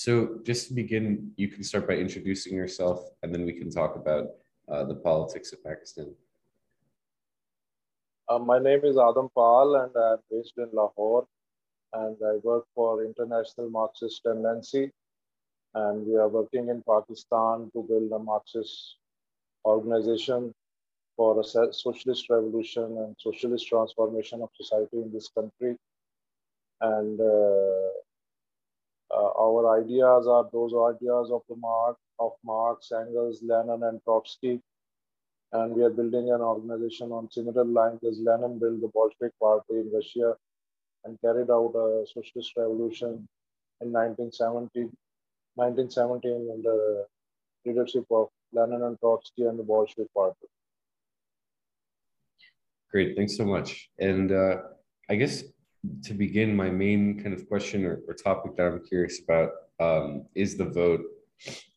So just to begin, you can start by introducing yourself, and then we can talk about uh, the politics of Pakistan. Uh, my name is Adam Pal, and I'm based in Lahore, and I work for International Marxist Tendency, and we are working in Pakistan to build a Marxist organization for a socialist revolution and socialist transformation of society in this country. And uh, our ideas are those ideas of the Marx, of Marx, Engels, Lenin, and Trotsky. And we are building an organization on similar lines as Lenin built the Bolshevik Party in Russia and carried out a socialist revolution in 1970, 1917 under leadership of Lenin and Trotsky and the Bolshevik Party. Great, thanks so much. And uh, I guess to begin, my main kind of question or, or topic that I'm curious about um, is the vote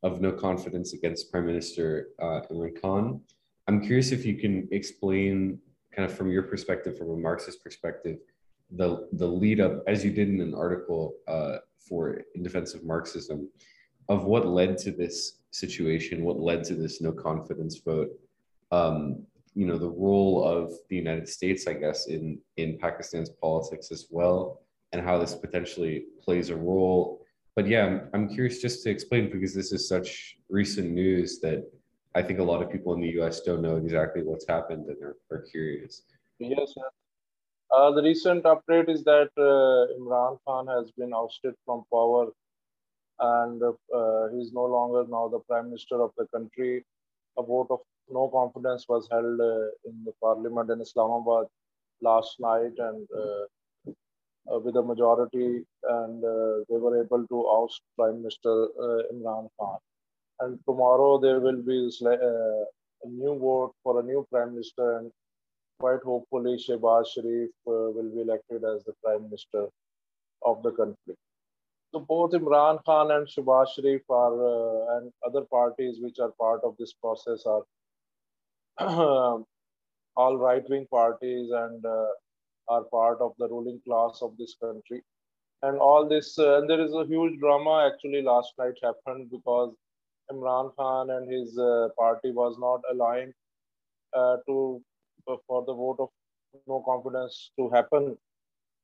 of no confidence against Prime Minister uh, Imran Khan. I'm curious if you can explain, kind of from your perspective, from a Marxist perspective, the the lead up, as you did in an article uh, for in defense of Marxism, of what led to this situation, what led to this no confidence vote. Um, you know the role of the United States, I guess, in in Pakistan's politics as well, and how this potentially plays a role. But yeah, I'm, I'm curious just to explain because this is such recent news that I think a lot of people in the U.S. don't know exactly what's happened and are, are curious. Yes, uh, the recent update is that uh, Imran Khan has been ousted from power and uh, he's no longer now the prime minister of the country. A vote of no confidence was held uh, in the parliament in Islamabad last night and uh, uh, with a majority and they were able to oust Prime Minister Imran Khan. And tomorrow there will be a new vote for a new Prime Minister and quite hopefully Shehbaz Sharif will be elected as the Prime Minister of the country. So both Imran Khan and Shehbaz Sharif are, uh, and other parties which are part of this process are all right-wing parties and uh, are part of the ruling class of this country. And all this, uh, and there is a huge drama actually last night happened because Imran Khan and his uh, party was not aligned uh, to uh, for the vote of no confidence to happen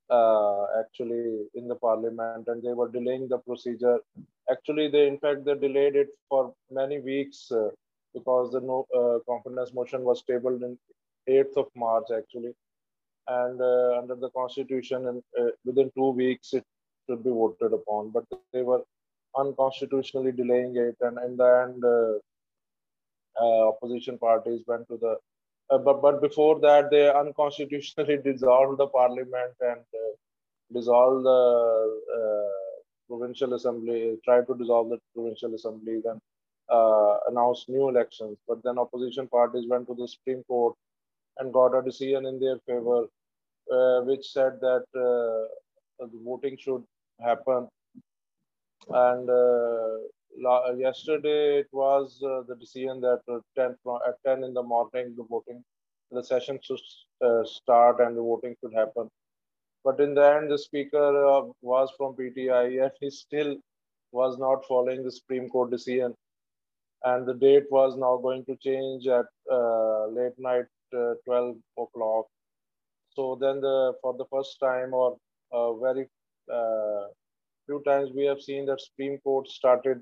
uh, actually in the parliament and they were delaying the procedure actually they in fact they delayed it for many weeks uh, because the no uh, confidence motion was tabled in 8th of March actually. And uh, under the constitution, and uh, within two weeks, it should be voted upon. But they were unconstitutionally delaying it. And in the end, uh, uh, opposition parties went to the uh, but but before that they unconstitutionally dissolved the parliament and dissolved the provincial assembly tried to dissolve the provincial assembly then uh, announced new elections. But then opposition parties went to the Supreme Court and got a decision in their favor, uh, which said that uh, the voting should happen. And uh, yesterday it was uh, the decision that 10 at 10 in the morning the voting, the session should uh, start and the voting should happen. But in the end, the speaker was from PTI and he still was not following the Supreme Court decision and the date was now going to change at uh, late night uh, 12 o'clock. So then the for the first time or uh, very uh, few times we have seen that supreme court started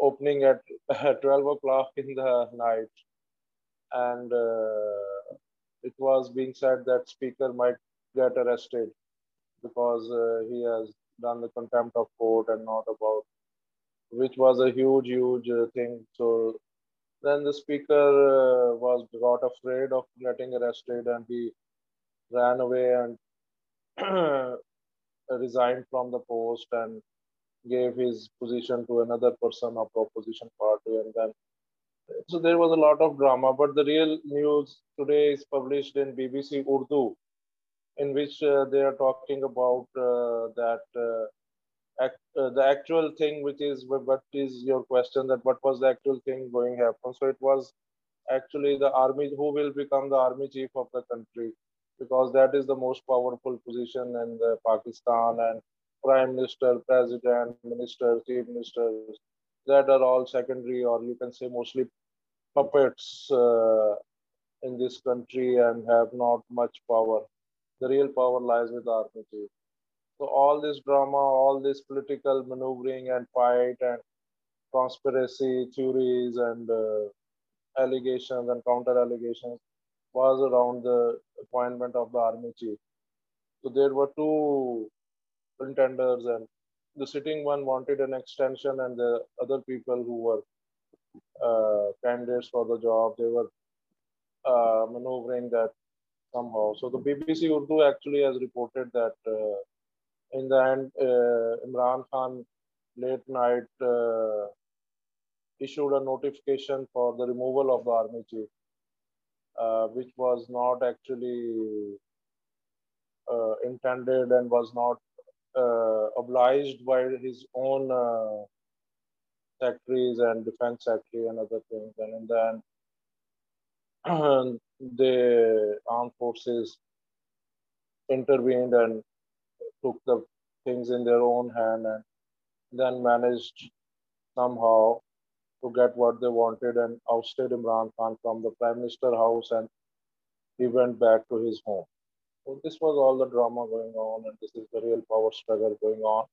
opening at 12 o'clock in the night. And uh, it was being said that speaker might get arrested because uh, he has done the contempt of court and not about which was a huge, huge uh, thing. So then the speaker uh, was got afraid of getting arrested and he ran away and resigned from the post and gave his position to another person of opposition party and then so there was a lot of drama but the real news today is published in bbc urdu in which uh, they are talking about uh, that uh, act, uh, the actual thing, which is what is your question that what was the actual thing going happen? So it was actually the army who will become the army chief of the country because that is the most powerful position in Pakistan and prime minister, president, minister, chief ministers, that are all secondary or you can say mostly puppets uh, in this country and have not much power. The real power lies with army chief. So all this drama, all this political maneuvering and fight and conspiracy theories and uh, allegations and counter allegations was around the appointment of the army chief. So there were two contenders and the sitting one wanted an extension and the other people who were uh, candidates for the job, they were uh, maneuvering that somehow. So the BBC Urdu actually has reported that uh, in the end, uh, Imran Khan late night uh, issued a notification for the removal of the army chief, uh, which was not actually intended and was not obliged by his own secretaries and defense secretary and other things. And in the end, the armed forces intervened and took the things in their own hand and then managed somehow to get what they wanted and ousted Imran Khan from the Prime Minister house and he went back to his home. So this was all the drama going on and this is the real power struggle going on.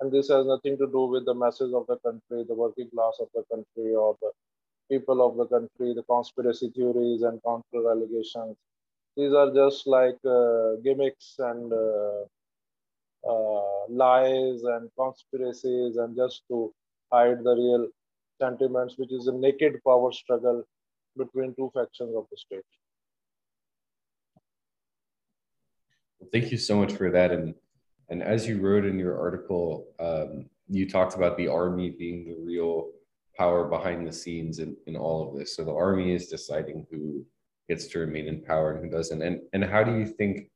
And this has nothing to do with the masses of the country, the working class of the country or the people of the country, the conspiracy theories and counter allegations. These are just like uh, gimmicks and uh, lies and conspiracies and just to hide the real sentiments, which is a naked power struggle between two factions of the state. Thank you so much for that. And and as you wrote in your article, um, you talked about the army being the real power behind the scenes in, in all of this. So the army is deciding who gets to remain in power and who doesn't. And and how do you think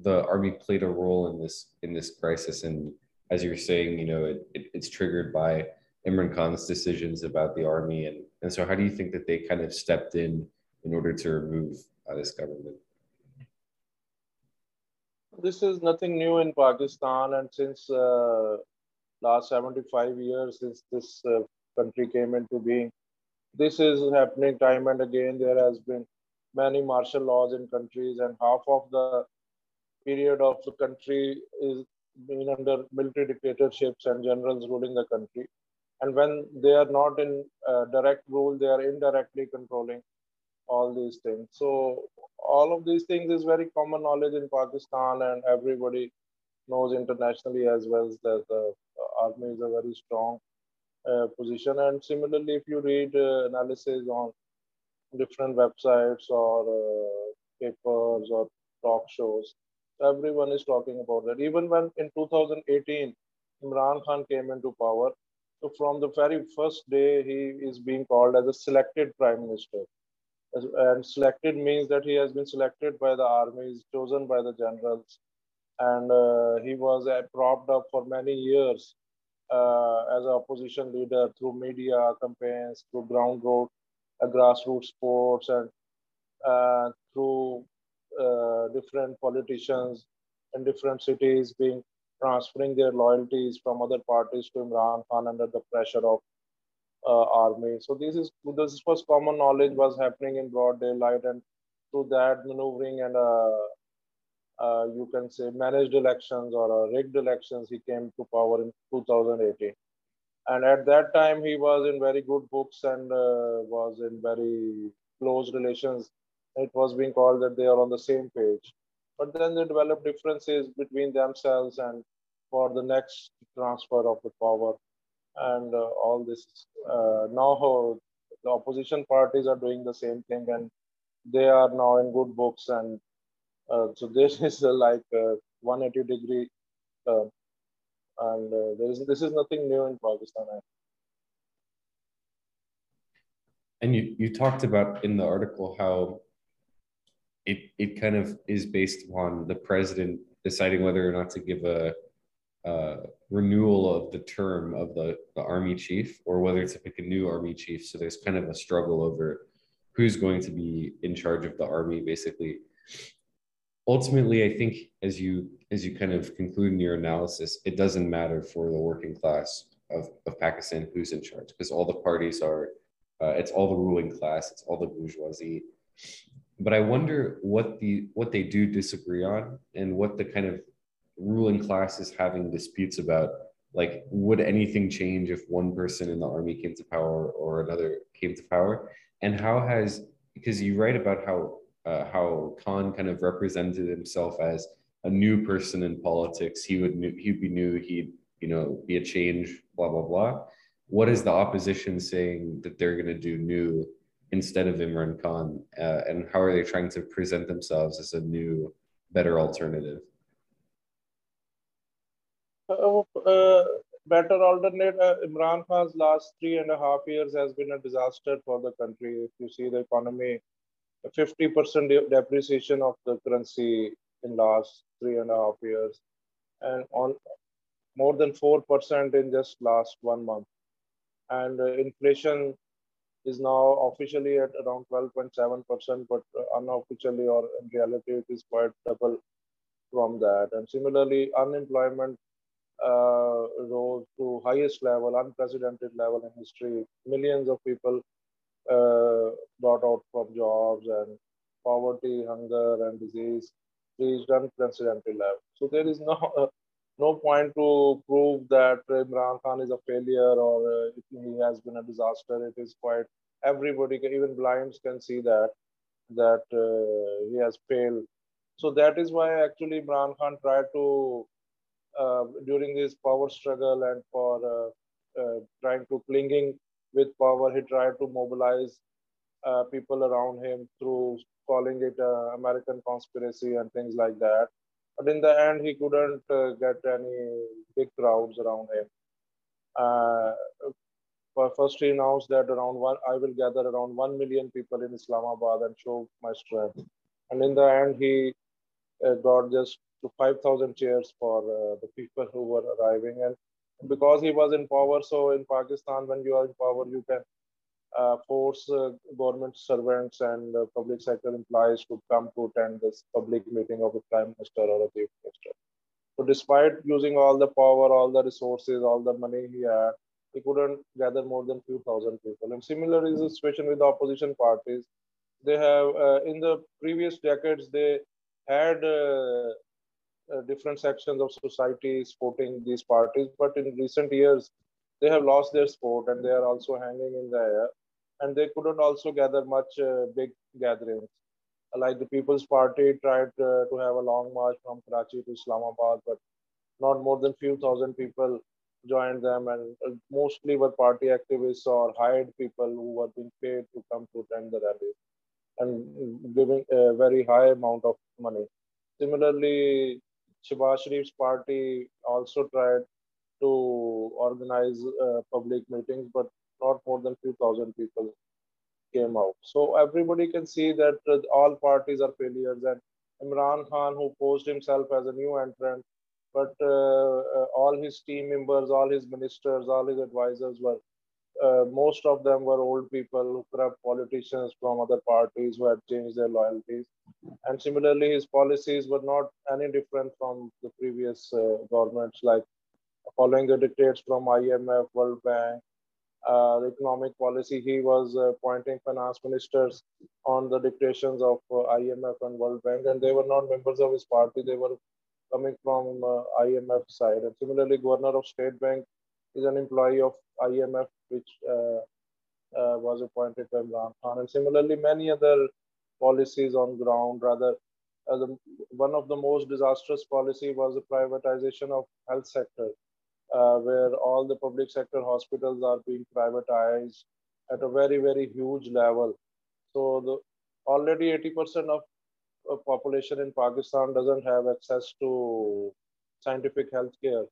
the army played a role in this in this crisis? And as you're saying, you know, it, it, it's triggered by Imran Khan's decisions about the army. And, and so how do you think that they kind of stepped in in order to remove uh, this government? This is nothing new in Pakistan. And since uh, last 75 years, since this uh, country came into being, this is happening time and again. There has been many martial laws in countries and half of the period of the country is been under military dictatorships and generals ruling the country. And when they are not in uh, direct rule they are indirectly controlling all these things. So all of these things is very common knowledge in pakistan and everybody knows internationally as well that the army is a very strong uh, position. And similarly if you read uh, analysis on different websites or uh, papers or talk shows everyone is talking about that even when in 2018 imran khan came into power so from the very first day, he is being called as a selected prime minister. And selected means that he has been selected by the armies, chosen by the generals. And uh, he was uh, propped up for many years uh, as an opposition leader through media campaigns, through ground root, uh, grassroots sports, and uh, through uh, different politicians in different cities being transferring their loyalties from other parties to Imran Khan under the pressure of uh, army. So this is this was common knowledge was happening in broad daylight, and through that maneuvering and uh, uh, you can say managed elections or uh, rigged elections, he came to power in 2018. And at that time, he was in very good books and was in very close relations. It was being called that they are on the same page. But then they develop differences between themselves and for the next transfer of the power. And uh, all this uh, now the opposition parties are doing the same thing and they are now in good books and uh, so this is like a 180 degree and uh, there is this is nothing new in pakistan and you, you talked about in the article how it it kind of is based upon the president deciding whether or not to give a, a renewal of the term of the, the army chief or whether to pick a new army chief. So there's kind of a struggle over who's going to be in charge of the army, basically. ultimately, I think as you as you kind of conclude in your analysis, it doesn't matter for the working class of, of Pakistan who's in charge because all the parties are, uh, it's all the ruling class, it's all the bourgeoisie. But I wonder what the what they do disagree on and what the kind of ruling class is having disputes about. Like, would anything change if one person in the army came to power or another came to power? And how has because you write about how uh, how Khan kind of represented himself as a new person in politics. He would he'd be new. He'd you know be a change. Blah blah blah. What is the opposition saying that they're going to do new instead of Imran Khan? Uh, and how are they trying to present themselves as a new, better alternative? Uh, uh, better alternate. Uh, Imran Khan's last three and a half years has been a disaster for the country. If you see the economy 50% depreciation of the currency in last three and a half years and on more than 4% in just last one month. And uh, inflation is now officially at around 12.7%, but unofficially or in reality, it is quite double from that. And similarly, unemployment uh, rose to highest level, unprecedented level in history. Millions of people uh, got out from jobs and poverty, hunger, and disease reached unprecedented level. So there is no uh, no point to prove that Imran Khan is a failure or uh, he has been a disaster. It is quite everybody, even blinds, can see that that uh, he has failed. So that is why actually Imran Khan tried to uh, during this power struggle and for uh, uh, trying to clinging with power, he tried to mobilize uh, people around him through calling it uh, American conspiracy and things like that. But in the end, he couldn't uh, get any big crowds around him. Uh, first, he announced that around one, I will gather around one million people in Islamabad and show my strength. And in the end, he uh, got just 5,000 chairs for uh, the people who were arriving. And because he was in power. So in Pakistan, when you are in power, you can force uh, government servants and uh, public sector employees to come to attend this public meeting of the prime minister or a chief minister. So despite using all the power, all the resources, all the money he had, he couldn't gather more than few thousand people. And similar is the situation with the opposition parties. They have, uh, in the previous decades, they had uh, uh, different sections of society supporting these parties. But in recent years, they have lost their support and they are also hanging in the air. And they couldn't also gather much uh, big gatherings. Like the People's Party tried uh, to have a long march from Karachi to Islamabad, but not more than few thousand people joined them, and uh, mostly were party activists or hired people who were being paid to come to attend the rally and giving a very high amount of money. Similarly, Shehbaz Sharif's party also tried to organize uh, public meetings, but not more than few thousand people came out. So everybody can see that uh, all parties are failures. And Imran Khan, who posed himself as a new entrant, but uh, uh all his team members, all his ministers, all his advisors were uh, most of them were old people, corrupt politicians from other parties who had changed their loyalties. And similarly, his policies were not any different from the previous uh, governments, like following the dictates from IMF, World Bank, uh, the economic policy. He was uh, appointing finance ministers on the dictations of uh, IMF and World Bank, and they were not members of his party. They were coming from uh, IMF side. And similarly, governor of State Bank is an employee of IMF, which was appointed by Imran Khan. And similarly, many other policies on ground, rather, uh, the, one of the most disastrous policy was the privatization of health sector, uh, where all the public sector hospitals are being privatized at a very, very huge level. So the already 80% of population in Pakistan doesn't have access to scientific health care.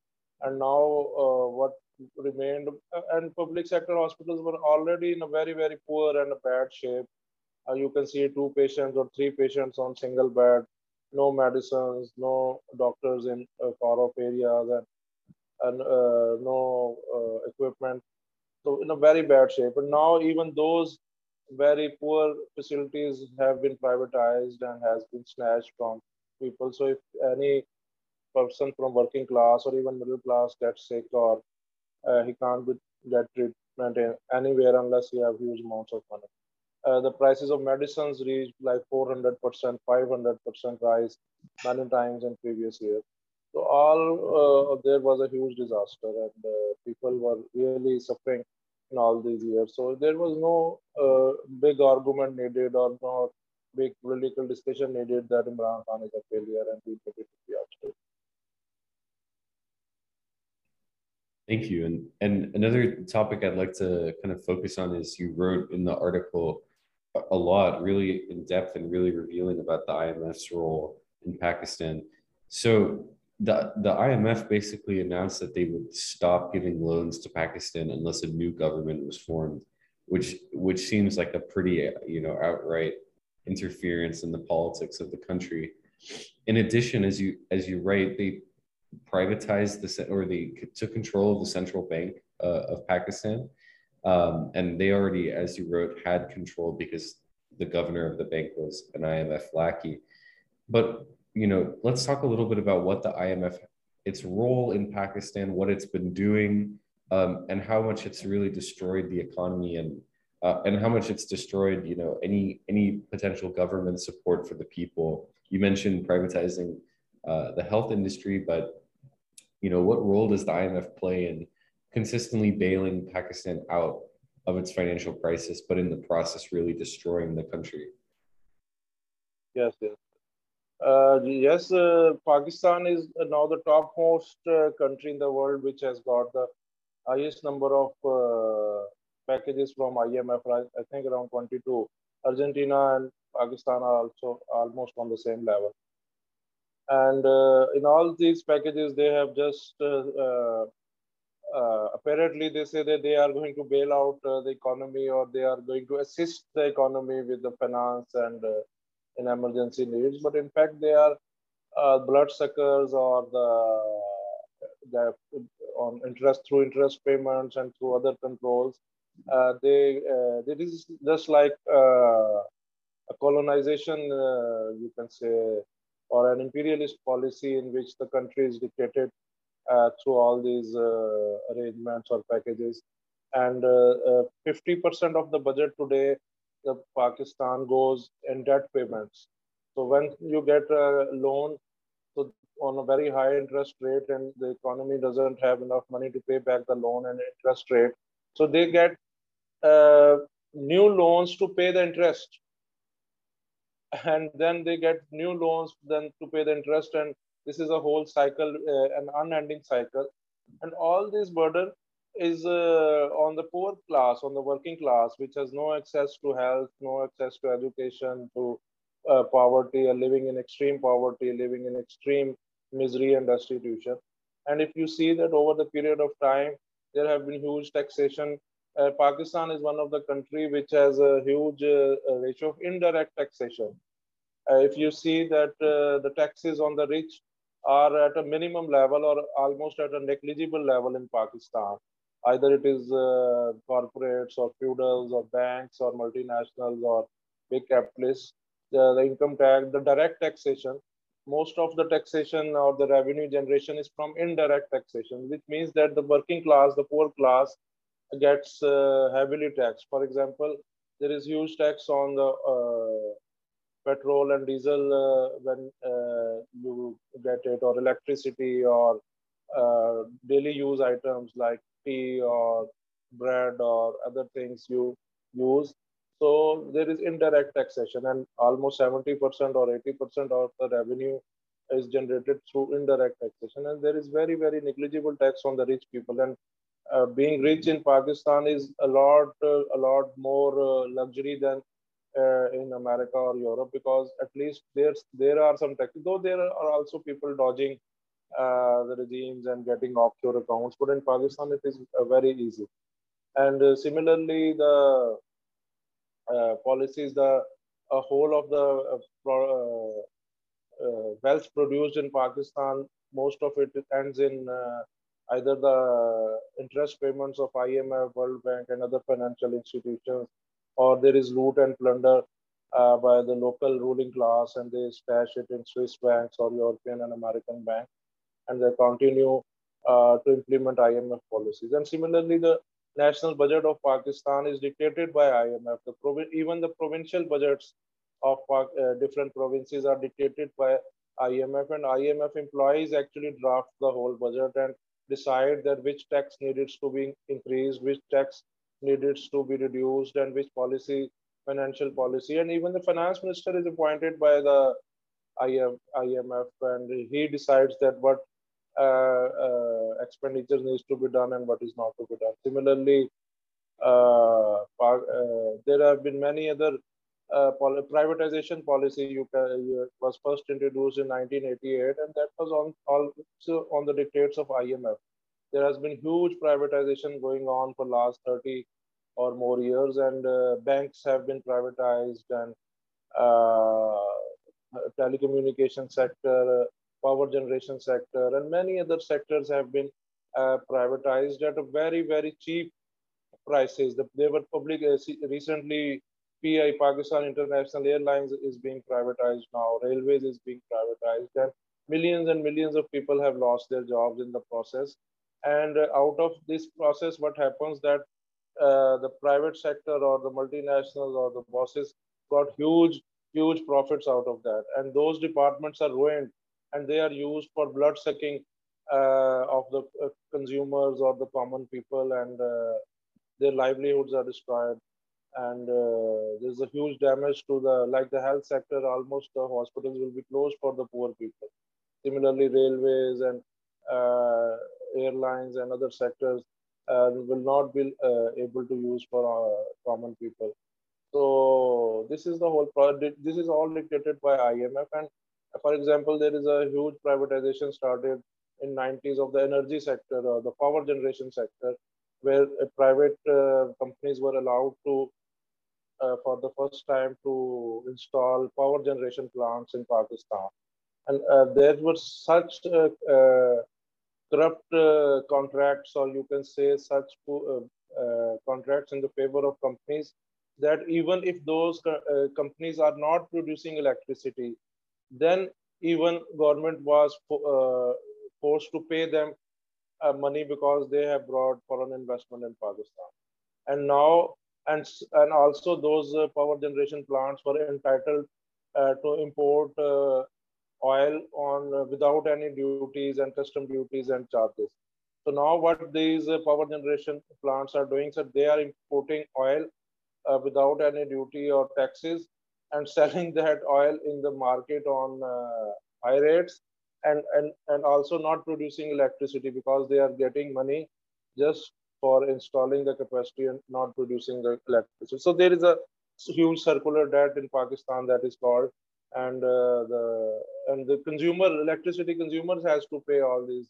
And now uh, what remained uh, and public sector hospitals were already in a very very poor and a bad shape uh, you can see two patients or three patients on single bed no medicines no doctors in uh, far off areas and, and uh, no uh, equipment so in a very bad shape and now even those very poor facilities have been privatized and has been snatched from people. So if any person from working class or even middle class gets sick or uh, he can't get treatment anywhere unless he have huge amounts of money. Uh, the prices of medicines reached like 400%, 500% rise many times in previous years. So all uh, there was a huge disaster and uh, people were really suffering in all these years. So there was no uh, big argument needed or no big political discussion needed that Imran Khan is a failure and he needed to be ousted. Thank you. And and another topic I'd like to kind of focus on is you wrote in the article a lot, really in depth and really revealing about the IMF's role in Pakistan. So the the IMF basically announced that they would stop giving loans to Pakistan unless a new government was formed, which which seems like a pretty you know outright interference in the politics of the country. In addition, as you as you write, they privatized the or they took control of the central bank uh, of Pakistan, um, and they already, as you wrote, had control because the governor of the bank was an IMF lackey. But you know, let's talk a little bit about what the IMF, its role in Pakistan, what it's been doing, um, and how much it's really destroyed the economy and uh, and how much it's destroyed, you know, any any potential government support for the people. You mentioned privatizing uh, the health industry, but you know, what role does the IMF play in consistently bailing Pakistan out of its financial crisis, but in the process, really destroying the country? Yes, yes. Uh, yes, uh, Pakistan is now the topmost uh, country in the world which has got the highest number of uh, packages from IMF, I think around 22. Argentina and Pakistan are also almost on the same level. And uh, in all these packages, they have just uh, apparently they say that they are going to bail out the economy or they are going to assist the economy with the finance and in emergency needs, but in fact they are uh, bloodsuckers or the, on interest through interest payments and through other controls. Uh, they uh, it is just like uh, a colonization, uh, you can say, or an imperialist policy in which the country is dictated uh, through all these arrangements or packages. And 50% of the budget today the Pakistan goes in debt payments. So when you get a loan so on a very high interest rate and the economy doesn't have enough money to pay back the loan and interest rate, so they get uh, new loans to pay the interest. And then they get new loans then to pay the interest. And this is a whole cycle, uh, an unending cycle. And all this burden is uh, on the poor class, on the working class, which has no access to health, no access to education, to uh, poverty, living in extreme poverty, living in extreme misery and destitution. And if you see that over the period of time, there have been huge taxation. Uh, Pakistan is one of the country which has a huge uh, ratio of indirect taxation. Uh, if you see that uh, the taxes on the rich are at a minimum level or almost at a negligible level in Pakistan either it is uh, corporates or feudals or banks or multinationals or big capitalists, the, the income tax, the direct taxation, most of the taxation or the revenue generation is from indirect taxation, which means that the working class, the poor class gets uh, heavily taxed. For example, there is huge tax on the uh, petrol and diesel uh, when uh, you get it, or electricity, or uh, daily use items like or bread or other things you use. So there is indirect taxation, and almost 70% or 80% of the revenue is generated through indirect taxation. And there is very, very negligible tax on the rich people. And uh, being rich in Pakistan is a lot, uh, a lot more uh, luxury than uh, in America or Europe because at least there's there are some taxes. Though there are also people dodging the regimes and getting offshore accounts. But in Pakistan, it is uh, very easy. And uh, similarly, the policies, the whole of the wealth produced in Pakistan, most of it ends in either the interest payments of IMF, World Bank, and other financial institutions, or there is loot and plunder uh, by the local ruling class and they stash it in Swiss banks or European and American banks. And they continue uh, to implement IMF policies. And similarly, the national budget of Pakistan is dictated by IMF. The even the provincial budgets of uh, different provinces are dictated by IMF and IMF employees actually draft the whole budget and decide that which tax needed to be increased, which tax needed to be reduced and which policy, financial policy. And even the finance minister is appointed by the IMF and he decides that what expenditure needs to be done and what is not to be done. Similarly, uh, there have been many other uh, privatization policy you, you, was first introduced in 1988 and that was on also on the dictates of IMF. There has been huge privatization going on for last 30 or more years and uh, banks have been privatized and uh, telecommunication sector, power generation sector, and many other sectors have been uh, privatized at a very, very cheap prices. they were public uh, recently. PI Pakistan International Airlines is being privatized now. Railways is being privatized, and millions and millions of people have lost their jobs in the process. And uh, out of this process, what happens that uh, the private sector or the multinationals or the bosses got huge, huge profits out of that. And those departments are ruined and they are used for blood sucking uh, of the uh, consumers or the common people and uh, their livelihoods are destroyed. And uh, there's a huge damage to the like the health sector almost the hospitals will be closed for the poor people. Similarly railways and uh, airlines and other sectors uh, will not be able to use for common people. So this is the whole project this is all dictated by imf and for example, there is a huge privatization started in 90s of the energy sector or the power generation sector, where uh, private uh, companies were allowed to, uh, for the first time, to install power generation plants in Pakistan. And uh, there were such uh, uh, corrupt contracts, or you can say such contracts in the favor of companies that even if those companies are not producing electricity, then even government was uh, forced to pay them uh, money because they have brought foreign investment in Pakistan. And now, and, and also those uh, power generation plants were entitled uh, to import uh, oil on uh, without any duties and custom duties and charges. So now what these power generation plants are doing, so they are importing oil without any duty or taxes and selling that oil in the market on uh, high rates and, and, and also not producing electricity because they are getting money just for installing the capacity and not producing the electricity. So there is a huge circular debt in Pakistan that is called and uh, the and the consumer electricity consumers has to pay all these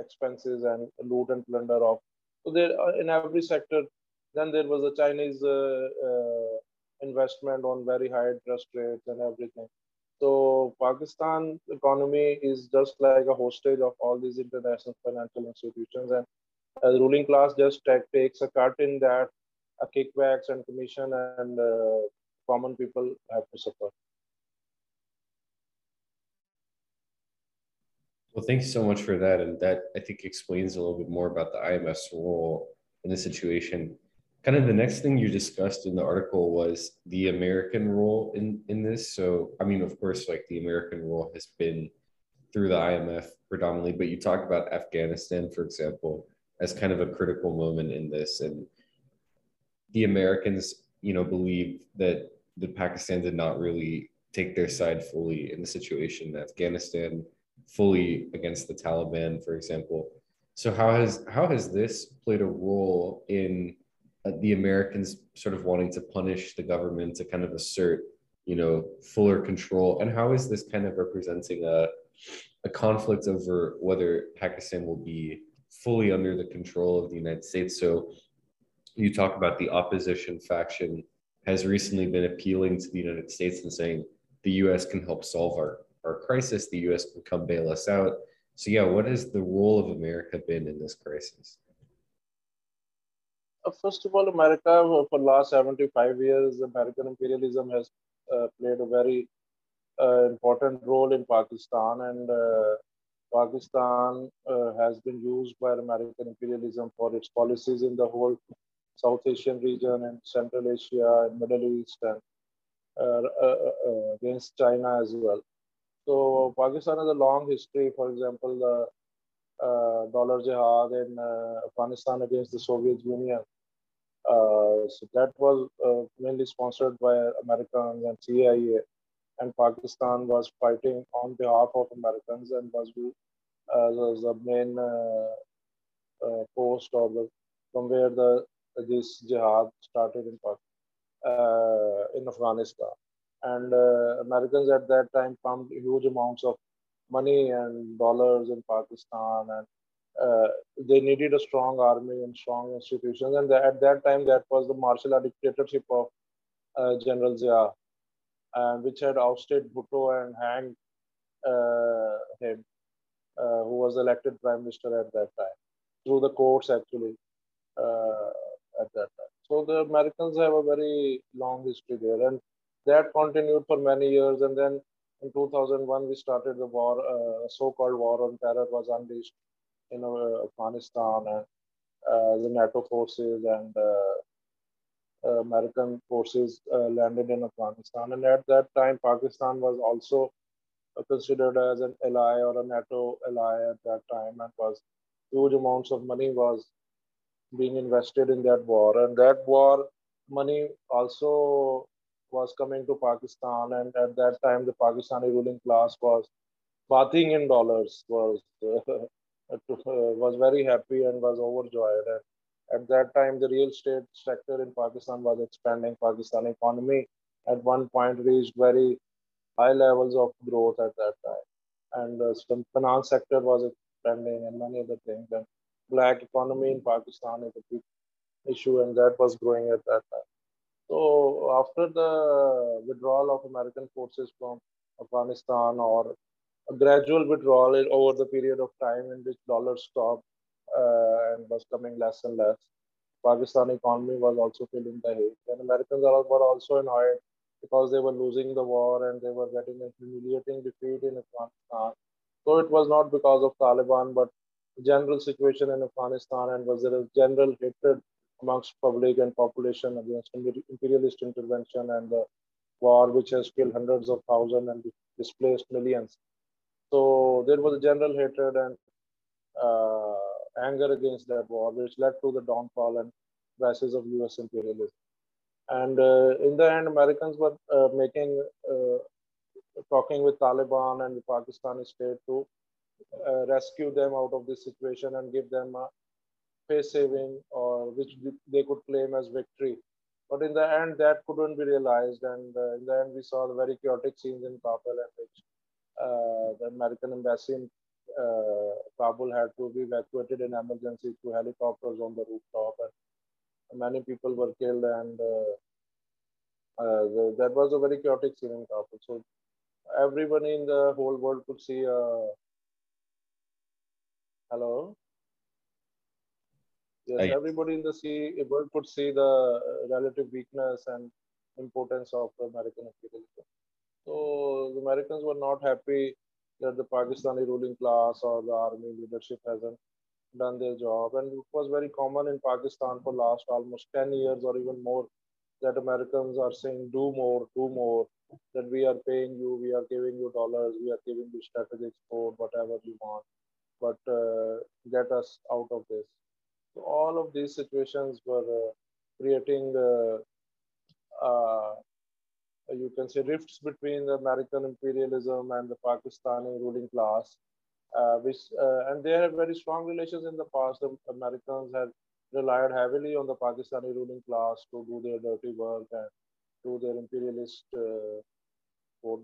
expenses and loot and plunder of so there uh, in every sector then there was a chinese uh, uh, investment on very high interest rates and everything. So Pakistan economy is just like a hostage of all these international financial institutions, and the ruling class just take, takes a cut in that, a kickbacks and commission, and uh, common people have to suffer. Well, thank you so much for that, and that I think explains a little bit more about the IMF's role in the situation kind of the next thing you discussed in the article was the American role in in this. So I mean, of course, like the American role has been through the IMF predominantly, but you talk about Afghanistan, for example, as kind of a critical moment in this, and the Americans, you know, believe that the Pakistan did not really take their side fully in the situation in Afghanistan, fully against the Taliban, for example. So how has how has this played a role in Uh, the Americans sort of wanting to punish the government to kind of assert, you know, fuller control? And how is this kind of representing a, a conflict over whether Pakistan will be fully under the control of the United States? So you talk about the opposition faction has recently been appealing to the United States and saying the US can help solve our, our crisis, the US can come bail us out. So, yeah, what has the role of America been in this crisis? Uh, first of all, America for last 75 years, American imperialism has uh, played a very uh, important role in Pakistan, and uh, Pakistan uh, has been used by American imperialism for its policies in the whole South Asian region and Central Asia and Middle East and against China as well. So Pakistan has a long history. For example, the uh, dollar jihad in uh, Afghanistan against the Soviet Union. Uh, so that was mainly sponsored by Americans and CIA, and Pakistan was fighting on behalf of Americans and was, was the main post or the from where the this jihad started in uh, in Afghanistan. And uh, Americans at that time pumped huge amounts of money and dollars in Pakistan, and uh, they needed a strong army and strong institutions. And at that time, that was the martial dictatorship of uh, General Zia, uh, which had ousted Bhutto and hanged uh, him, uh, who was elected prime minister at that time through the courts, actually, uh, at that time. So the Americans have a very long history there, and that continued for many years. And then in 2001, we started the war, uh, so-called war on terror was unleashed in uh, Afghanistan and uh, the NATO forces and uh, uh, American forces uh, landed in Afghanistan. And at that time, Pakistan was also considered as an ally or a NATO ally at that time and was huge amounts of money was being invested in that war. And that war money also was coming to Pakistan, and at that time the Pakistani ruling class was bathing in dollars, was uh, was very happy and was overjoyed. And at that time, the real estate sector in Pakistan was expanding. Pakistan economy at one point reached very high levels of growth at that time, and uh, some finance sector was expanding and many other things. And black economy in Pakistan is a big issue, and that was growing at that time. So after the withdrawal of American forces from Afghanistan or a gradual withdrawal over the period of time in which dollar stopped uh, and was coming less and less, Pakistan economy was also feeling the heat. And Americans were also annoyed because they were losing the war and they were getting a humiliating defeat in Afghanistan. So it was not because of Taliban, but general situation in Afghanistan and was there a general hatred amongst public and population against imperialist intervention and the war which has killed hundreds of thousands and displaced millions. So there was a general hatred and uh, anger against that war, which led to the downfall and crisis of US imperialism. And uh, in the end, Americans were uh, making, uh, talking with Taliban and the Pakistani state to uh, rescue them out of this situation and give them a face saving or which they could claim as victory. But in the end, that couldn't be realized. And uh, in the end, we saw the very chaotic scenes in Kabul in which uh, the American embassy in uh, Kabul had to be evacuated in emergency through helicopters on the rooftop. And many people were killed. And uh, uh, the, that was a very chaotic scene in Kabul. So everybody in the whole world could see uh, hello Yes, I, everybody in the sea world could see the uh, relative weakness and importance of the American imperialism. So the Americans were not happy that the Pakistani ruling class or the army leadership hasn't done their job. And it was very common in Pakistan for last almost 10 years or even more that Americans are saying, do more, do more, that we are paying you, we are giving you dollars, we are giving you strategic support, whatever you want, but uh, get us out of this. So all of these situations were uh, creating, uh, uh, you can say, rifts between the American imperialism and the Pakistani ruling class, which and they have very strong relations in the past. The Americans had relied heavily on the Pakistani ruling class to do their dirty work and do their imperialist uh.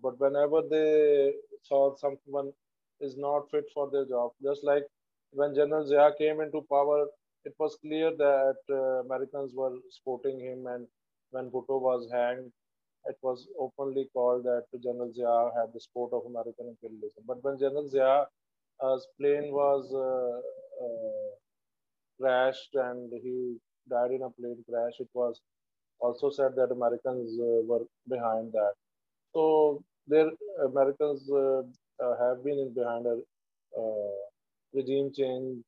But whenever they saw someone is not fit for their job, just like when General Zia came into power, it was clear that uh, Americans were supporting him. And when Bhutto was hanged, it was openly called that General Zia had the support of American imperialism. But when General Zia's uh, plane was uh, uh, crashed and he died in a plane crash, it was also said that Americans uh, were behind that. So there, Americans uh, have been in behind a regime change.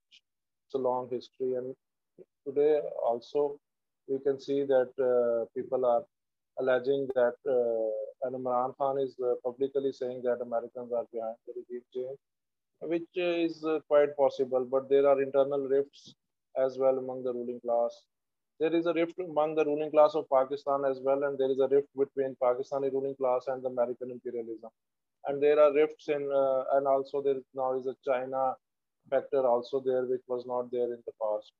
It's a long history, and today also we can see that uh, people are alleging that uh, and Imran Khan is uh, publicly saying that Americans are behind the regime change, which is quite possible. But there are internal rifts as well among the ruling class there is a rift among the ruling class of Pakistan as well, and there is a rift between Pakistani ruling class and the American imperialism. And there are rifts in, uh, and also there is now is a China factor also there, which was not there in the past.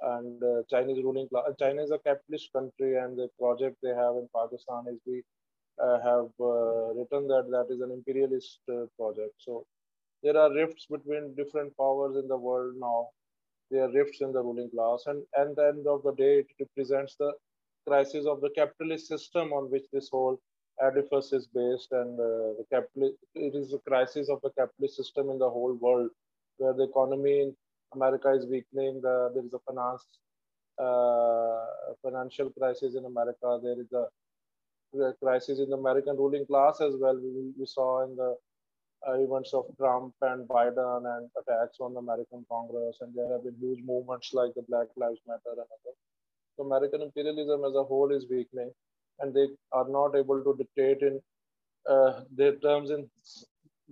And uh, Chinese ruling class, China is a capitalist country, and the project they have in Pakistan is we uh, have uh, written that that is an imperialist uh, project. So there are rifts between different powers in the world now there are rifts in the ruling class. And at the end of the day, it represents the crisis of the capitalist system on which this whole edifice is based. And uh, the capitalist, it is a crisis of the capitalist system in the whole world, where the economy in America is weakening. The, there is a finance, uh, financial crisis in America. There is a crisis in the American ruling class as well. We, we saw in the uh, events of Trump and Biden and attacks on the American Congress, and there have been huge movements like the Black Lives Matter and others. So American imperialism as a whole is weakening, and they are not able to dictate in uh, their terms in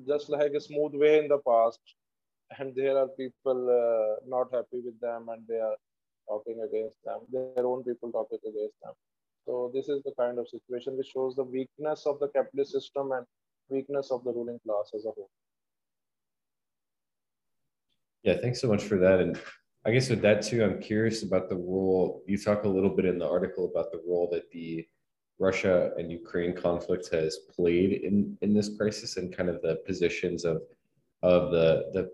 just like a smooth way in the past. And there are people uh, not happy with them, and they are talking against them. Their own people talking against them. So this is the kind of situation which shows the weakness of the capitalist system and weakness of the ruling class as a whole. Yeah, thanks so much for that. And I guess with that too, I'm curious about the role. You talk a little bit in the article about the role that the Russia and Ukraine conflict has played in in this crisis and kind of the positions of of the the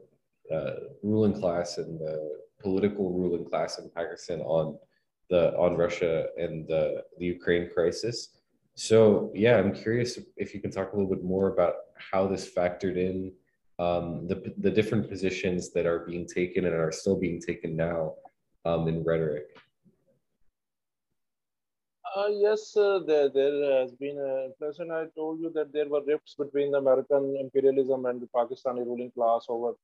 uh, ruling class and the political ruling class in Pakistan on the on Russia and the the Ukraine crisis. So yeah, I'm curious if you can talk a little bit more about how this factored in um, the the different positions that are being taken and are still being taken now um, in rhetoric. Uh, yes, uh, there, there has been a impression. I told you that there were rifts between the American imperialism and the Pakistani ruling class over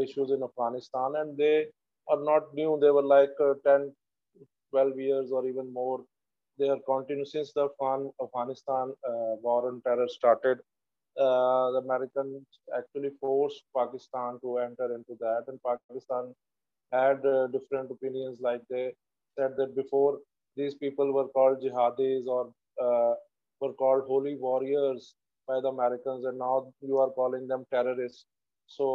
issues in Afghanistan, and they are not new. They were like uh, 10, 12 years or even more they are continuing since the Afghanistan uh, war on terror started. Uh, the Americans actually forced Pakistan to enter into that, and Pakistan had uh, different opinions. Like they said that before these people were called jihadis or uh, were called holy warriors by the Americans, and now you are calling them terrorists. So,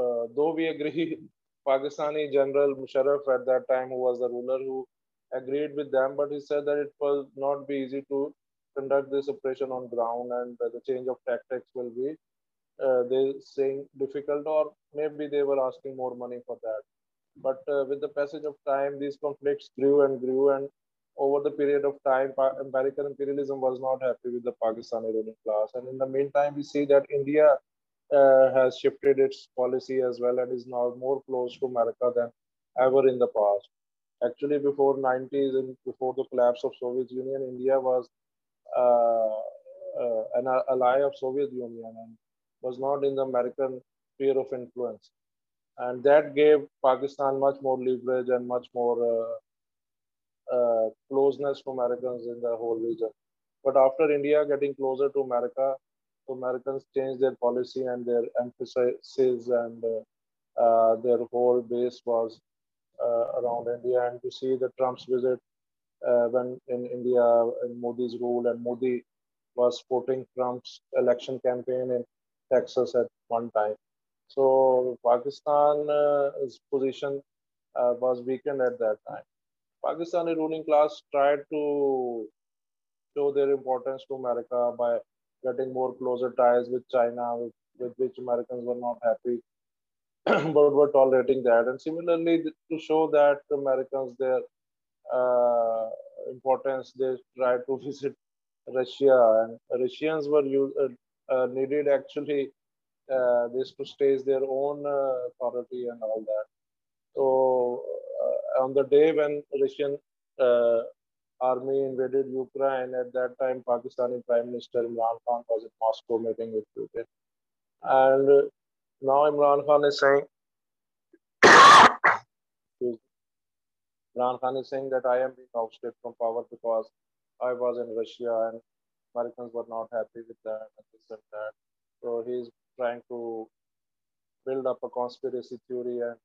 uh, though we agree, Pakistani General Musharraf at that time, who was the ruler, who agreed with them, but he said that it will not be easy to conduct this operation on ground and the change of tactics will be, uh, they saying difficult or maybe they were asking more money for that. But uh, with the passage of time, these conflicts grew and grew and over the period of time, American imperialism was not happy with the Pakistani ruling class. And in the meantime, we see that India uh, has shifted its policy as well and is now more close to America than ever in the past actually before 90s and before the collapse of Soviet Union, India was uh, uh, an ally of Soviet Union and was not in the American sphere of influence. And that gave Pakistan much more leverage and much more uh, uh, closeness to Americans in the whole region. But after India getting closer to America, Americans changed their policy and their emphasis and uh, uh, their whole base was uh, around India and to see the Trump's visit uh, when in India in Modi's rule and Modi was supporting Trump's election campaign in Texas at one time. So Pakistan's uh, position was weakened at that time. Pakistani ruling class tried to show their importance to America by getting more closer ties with China, with, with which Americans were not happy. but were tolerating that. And similarly, to show that Americans, their uh, importance, they tried to visit Russia, and Russians were uh, uh, needed actually uh, this to stage their own uh, authority and all that. So uh, on the day when Russian army invaded Ukraine. At that time, Pakistani Prime Minister Imran Khan was in Moscow meeting with Putin. And uh, now Imran Khan is saying, Imran Khan is saying that I am being ousted from power because I was in Russia and Americans were not happy with that and this and that. So he's trying to build up a conspiracy theory and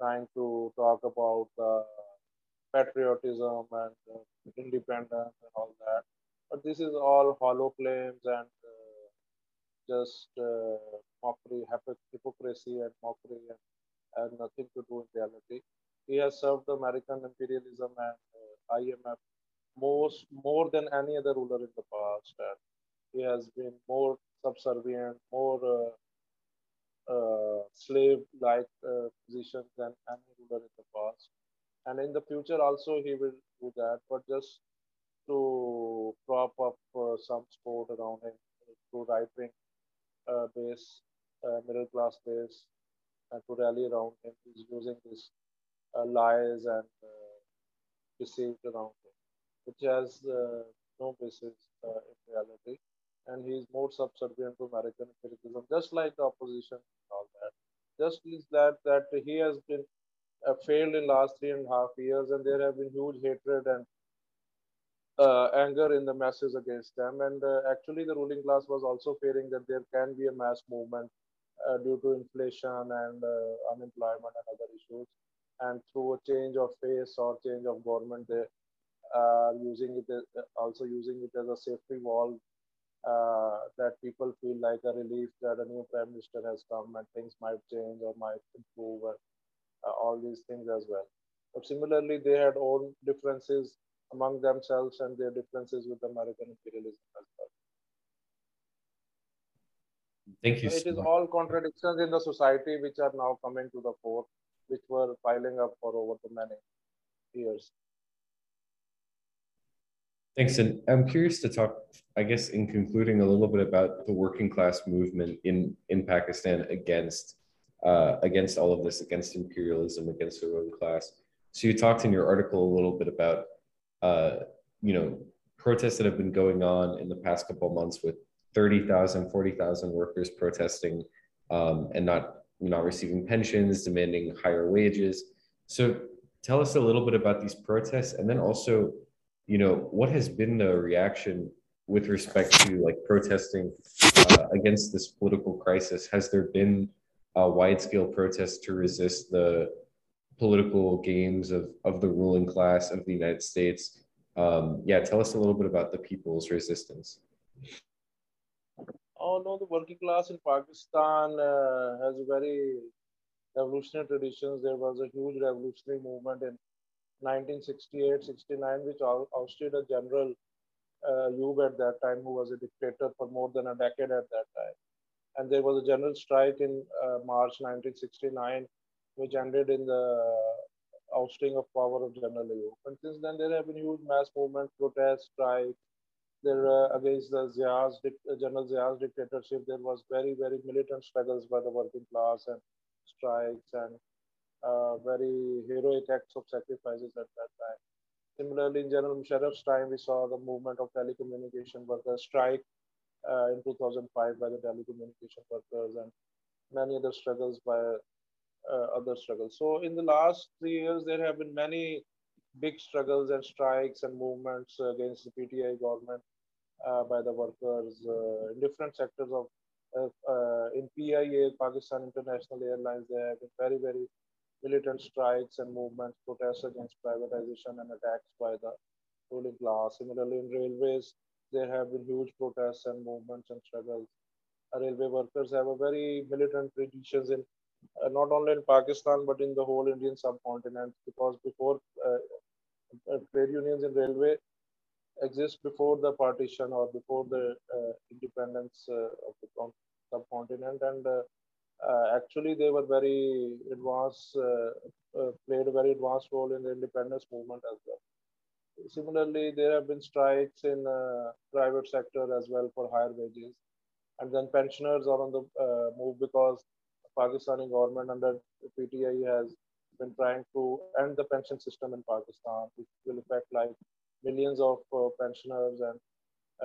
trying to talk about uh, patriotism and uh, independence and all that. But this is all hollow claims and uh, just uh, mockery, hypocrisy and mockery and, and nothing to do in reality. He has served American imperialism and uh, IMF most more than any other ruler in the past. And he has been more subservient, more uh, uh, slave-like position than any ruler in the past. And in the future also he will do that, but just to prop up uh, some sport around him to right-wing uh, base, uh, middle-class base, and to rally around him. He's using these lies and deceived around him, which has no basis in reality and he's more subservient to American imperialism, just like the opposition and all that. Just is that that he has been uh, failed in last three and a half years, and there have been huge hatred and uh, anger in the masses against them. And uh, actually, the ruling class was also fearing that there can be a mass movement uh, due to inflation and uh, unemployment and other issues. And through a change of face or change of government, they are using it uh, also using it as a safety valve uh, that people feel like a relief that a new prime minister has come and things might change or might improve uh, all these things as well. But similarly, they had own differences among themselves and their differences with American imperialism as well. Thank you. So it is all contradictions in the society which are now coming to the fore, which were piling up for over the many years. Thanks. And I'm curious to talk, I guess, in concluding a little bit about the working class movement in, in Pakistan against uh, against all of this, against imperialism, against the ruling class. So you talked in your article a little bit about, uh, you know, protests that have been going on in the past couple of months with 30,000, 40,000 workers protesting um, and not not receiving pensions, demanding higher wages. So tell us a little bit about these protests, and then also you know, what has been the reaction with respect to like protesting uh, against this political crisis? Has there been a wide scale protest to resist the political games of, of the ruling class of the United States? Um, yeah, tell us a little bit about the people's resistance. Oh no, the working class in Pakistan uh, has very revolutionary traditions. There was a huge revolutionary movement in 1968-69, which ousted a general uh, Ayub at that time, who was a dictator for more than a decade at that time. And there was a general strike in uh, March 1969, which ended in the ousting of power of General Ayub. And since then, there have been huge mass movements, protests, strikes. There uh, against the Zia's, uh, General Zia's dictatorship, there was very, very militant struggles by the working class and strikes and uh, very heroic acts of sacrifices at that time. Similarly, in General Musharraf's time, we saw the movement of telecommunication workers strike uh, in 2005 by the telecommunication workers and many other struggles by uh, other struggles. So in the last three years, there have been many big struggles and strikes and movements against the PTI government uh, by the workers uh, in different sectors of uh, in PIA, Pakistan International Airlines. there have been very, very militant strikes and movements, protests against privatization and attacks by the ruling class. Similarly, in railways, there have been huge protests and movements and struggles. railway workers have a very militant traditions in uh, not only in Pakistan but in the whole Indian subcontinent because before uh, uh trade unions in railway exist before the partition or before the uh, independence uh, of the subcontinent and uh, actually they were very advanced, played a very advanced role in the independence movement as well. Similarly, there have been strikes in private sector as well for higher wages. And then pensioners are on the move because Pakistani government under PTI has been trying to end the pension system in Pakistan, which will affect like millions of uh, pensioners and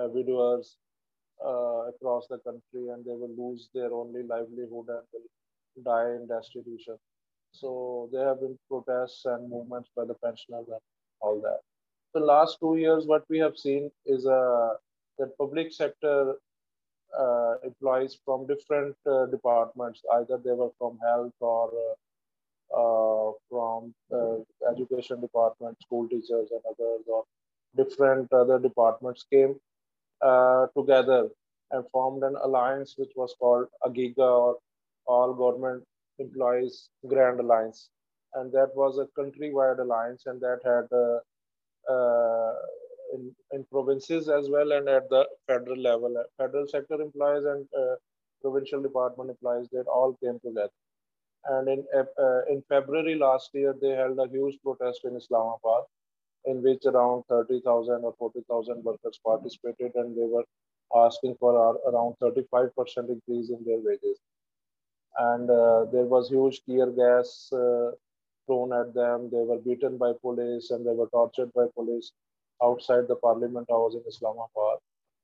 uh, widowers uh, across the country, and they will lose their only livelihood and will die in destitution. So there have been protests and movements by the pensioners and all that. The last two years, what we have seen is uh, that public sector uh, employees from different uh, departments, either they were from health or uh, uh, from uh, education department, school teachers and others, or different other departments came together and formed an alliance which was called AGEGA or All Government Employees Grand Alliance. And that was a countrywide alliance and that had uh, uh, in, in provinces as well and at the federal level. Federal sector employees and uh, provincial department employees, they all came together. And in, uh, in February last year, they held a huge protest in Islamabad in which around 30,000 or 40,000 workers participated and they were asking for around 35% increase in their wages. And uh, there was huge tear gas uh, thrown at them. They were beaten by police and they were tortured by police outside the parliament house in Islamabad.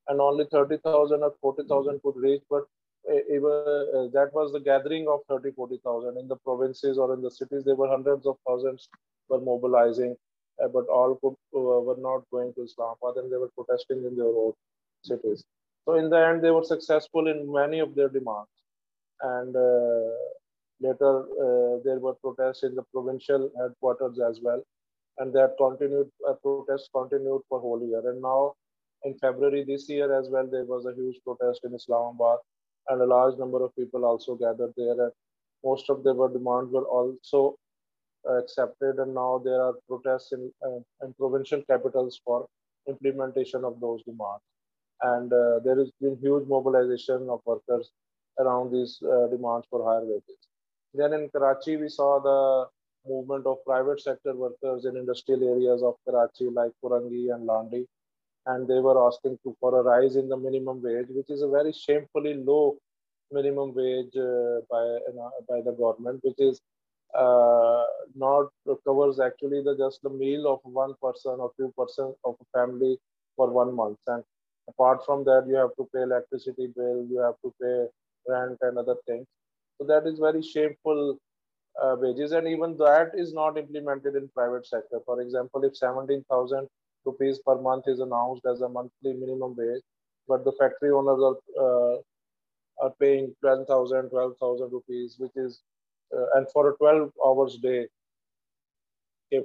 And only 30,000 or 40,000 could reach, but even, uh, that was the gathering of 30, 40,000. In the provinces or in the cities, there were hundreds of thousands were mobilizing, uh, but all could, were not going to Islamabad and they were protesting in their own cities. So in the end, they were successful in many of their demands. And later, uh, there were protests in the provincial headquarters as well and that continued uh, protests continued for whole year. And now in February this year as well, there was a huge protest in Islamabad, and a large number of people also gathered there. And most of their demands were also uh, accepted, and now there are protests in, uh, in provincial capitals for implementation of those demands. And uh, there has been huge mobilization of workers around these uh, demands for higher wages. Then in Karachi, we saw the movement of private sector workers in industrial areas of Karachi like Korangi and Landhi. And they were asking to, for a rise in the minimum wage, which is a very shamefully low minimum wage uh, by, uh, by the government, which is uh, not covers actually the just the meal of one person or two person of a family for one month. And apart from that, you have to pay electricity bill, you have to pay rent and other things. So that is very shameful uh, wages. And even that is not implemented in private sector. For example if 17000 rupees per month is announced as a monthly minimum wage but the factory owners are uh, are paying 12000 12000 rupees which is uh, and for a 12 hours day if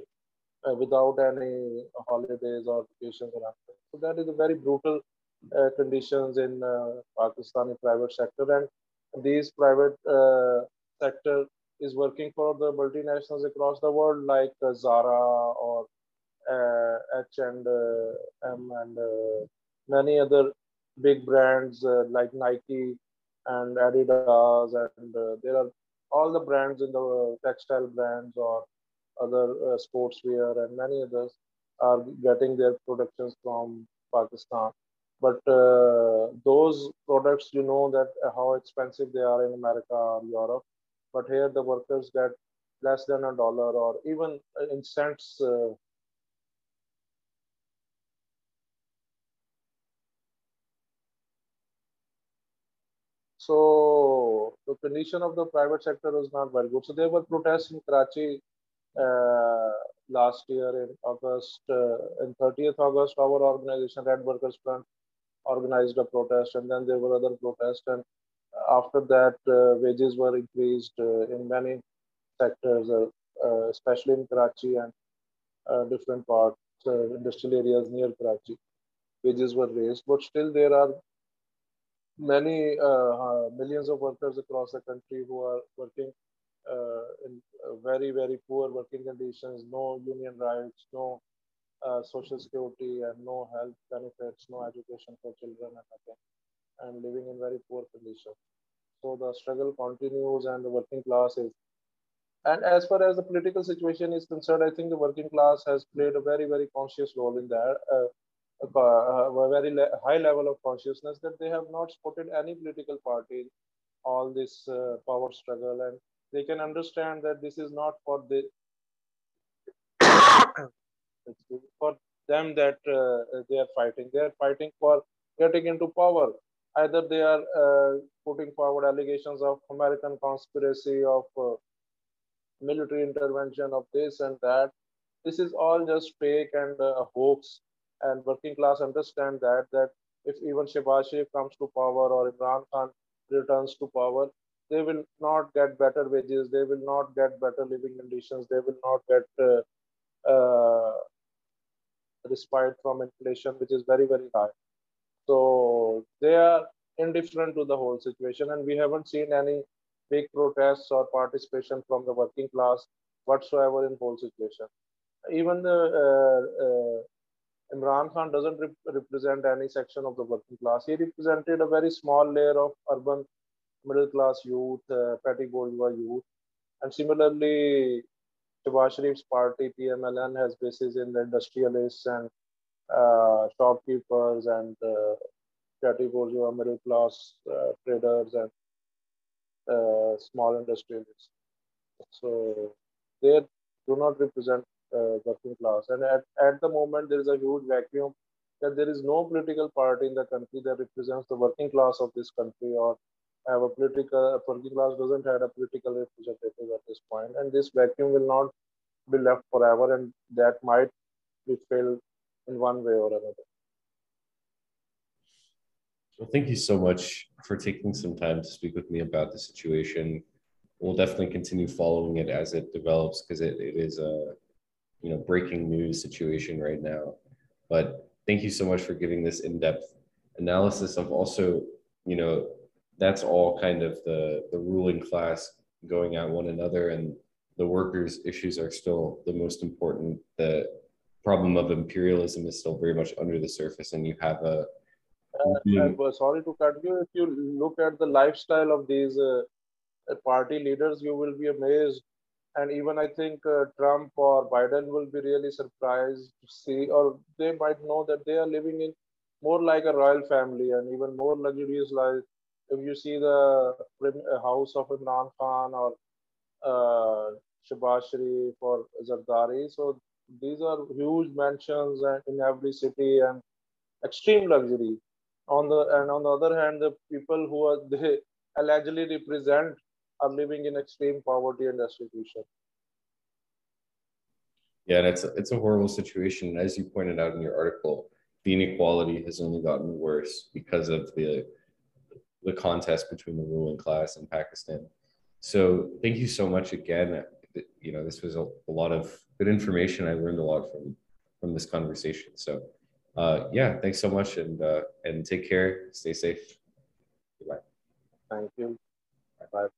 uh, without any holidays or vacations or anything. so that is a very brutal uh, conditions in uh, pakistani private sector. And these private sector is working for the multinationals across the world like uh, Zara or uh, H and uh, M and uh, many other big brands uh, like Nike and Adidas and uh, there are all the brands in the textile brands or other sportswear and many others are getting their productions from Pakistan. But those products, you know that how expensive they are in America or Europe. But here the workers get less than a dollar or even in cents uh, so the condition of the private sector was not very good. So there were protests in karachi uh, last year in august uh, in 30th august our organization red workers front organized a protest and then there were other protests and after that, uh, wages were increased uh, in many sectors, uh, especially in Karachi and different parts, industrial areas near Karachi. Wages were raised, but still there are many millions of workers across the country who are working uh, in uh, very, very poor working conditions, no union rights, no uh, social security, and no health benefits, no education for children, and and living in very poor conditions. So the struggle continues and the working class is. And as far as the political situation is concerned, I think the working class has played a very, very conscious role in that. Uh, a very le high level of consciousness that they have not supported any political party all this uh, power struggle and they can understand that this is not for the for them that uh, they are fighting. They are fighting for getting into power. Either they are uh, putting forward allegations of American conspiracy, of uh, military intervention, of this and that. This is all just fake and uh, a hoax. And working class understand that that if even Shehbaz Sharif comes to power or Imran Khan returns to power, they will not get better wages, they will not get better living conditions, they will not get uh, uh, respite from inflation, which is very, very high. So they are indifferent to the whole situation, and we haven't seen any big protests or participation from the working class whatsoever in whole situation. Even the uh, uh, Imran Khan doesn't rep represent any section of the working class. He represented a very small layer of urban middle class youth, uh, petty bourgeois youth. And similarly, Shehbaz Sharif's party, PMLN, has bases in the industrialists and uh, shopkeepers and uh, petty bourgeois middle class uh, traders and uh, small industrialists. So they do not represent uh, working class. And at, at the moment, there is a huge vacuum that there is no political party in the country that represents the working class of this country or have a political, working class doesn't have a political representative at this point, and this vacuum will not be left forever, and that might be filled in one way or another. Well, thank you so much for taking some time to speak with me about the situation. We'll definitely continue following it as it develops because it, it is a you know breaking news situation right now. But thank you so much for giving this in-depth analysis of also you know that's all kind of the the ruling class going at one another and the workers issues are still the most important. The problem of imperialism is still very much under the surface and you have a uh, sorry to cut you. If you look at the lifestyle of these uh, party leaders you will be amazed. And even i think uh, trump or biden will be really surprised to see or they might know that they are living in more like a royal family and even more luxurious life if you see the uh, house of Imran Khan or uh, Shehbaz Sharif or Zardari, so these are huge mansions in every city and extreme luxury. On the and on the other hand, the people who are they allegedly represent are living in extreme poverty and destitution. Yeah, and it's it's a horrible situation. As you pointed out in your article, the inequality has only gotten worse because of the the contest between the ruling class and Pakistan. So thank you so much again. You know, this was a, a lot of good information. I learned a lot from from this conversation. So uh, yeah, thanks so much and uh, and take care. Stay safe. Goodbye. Thank you. Bye.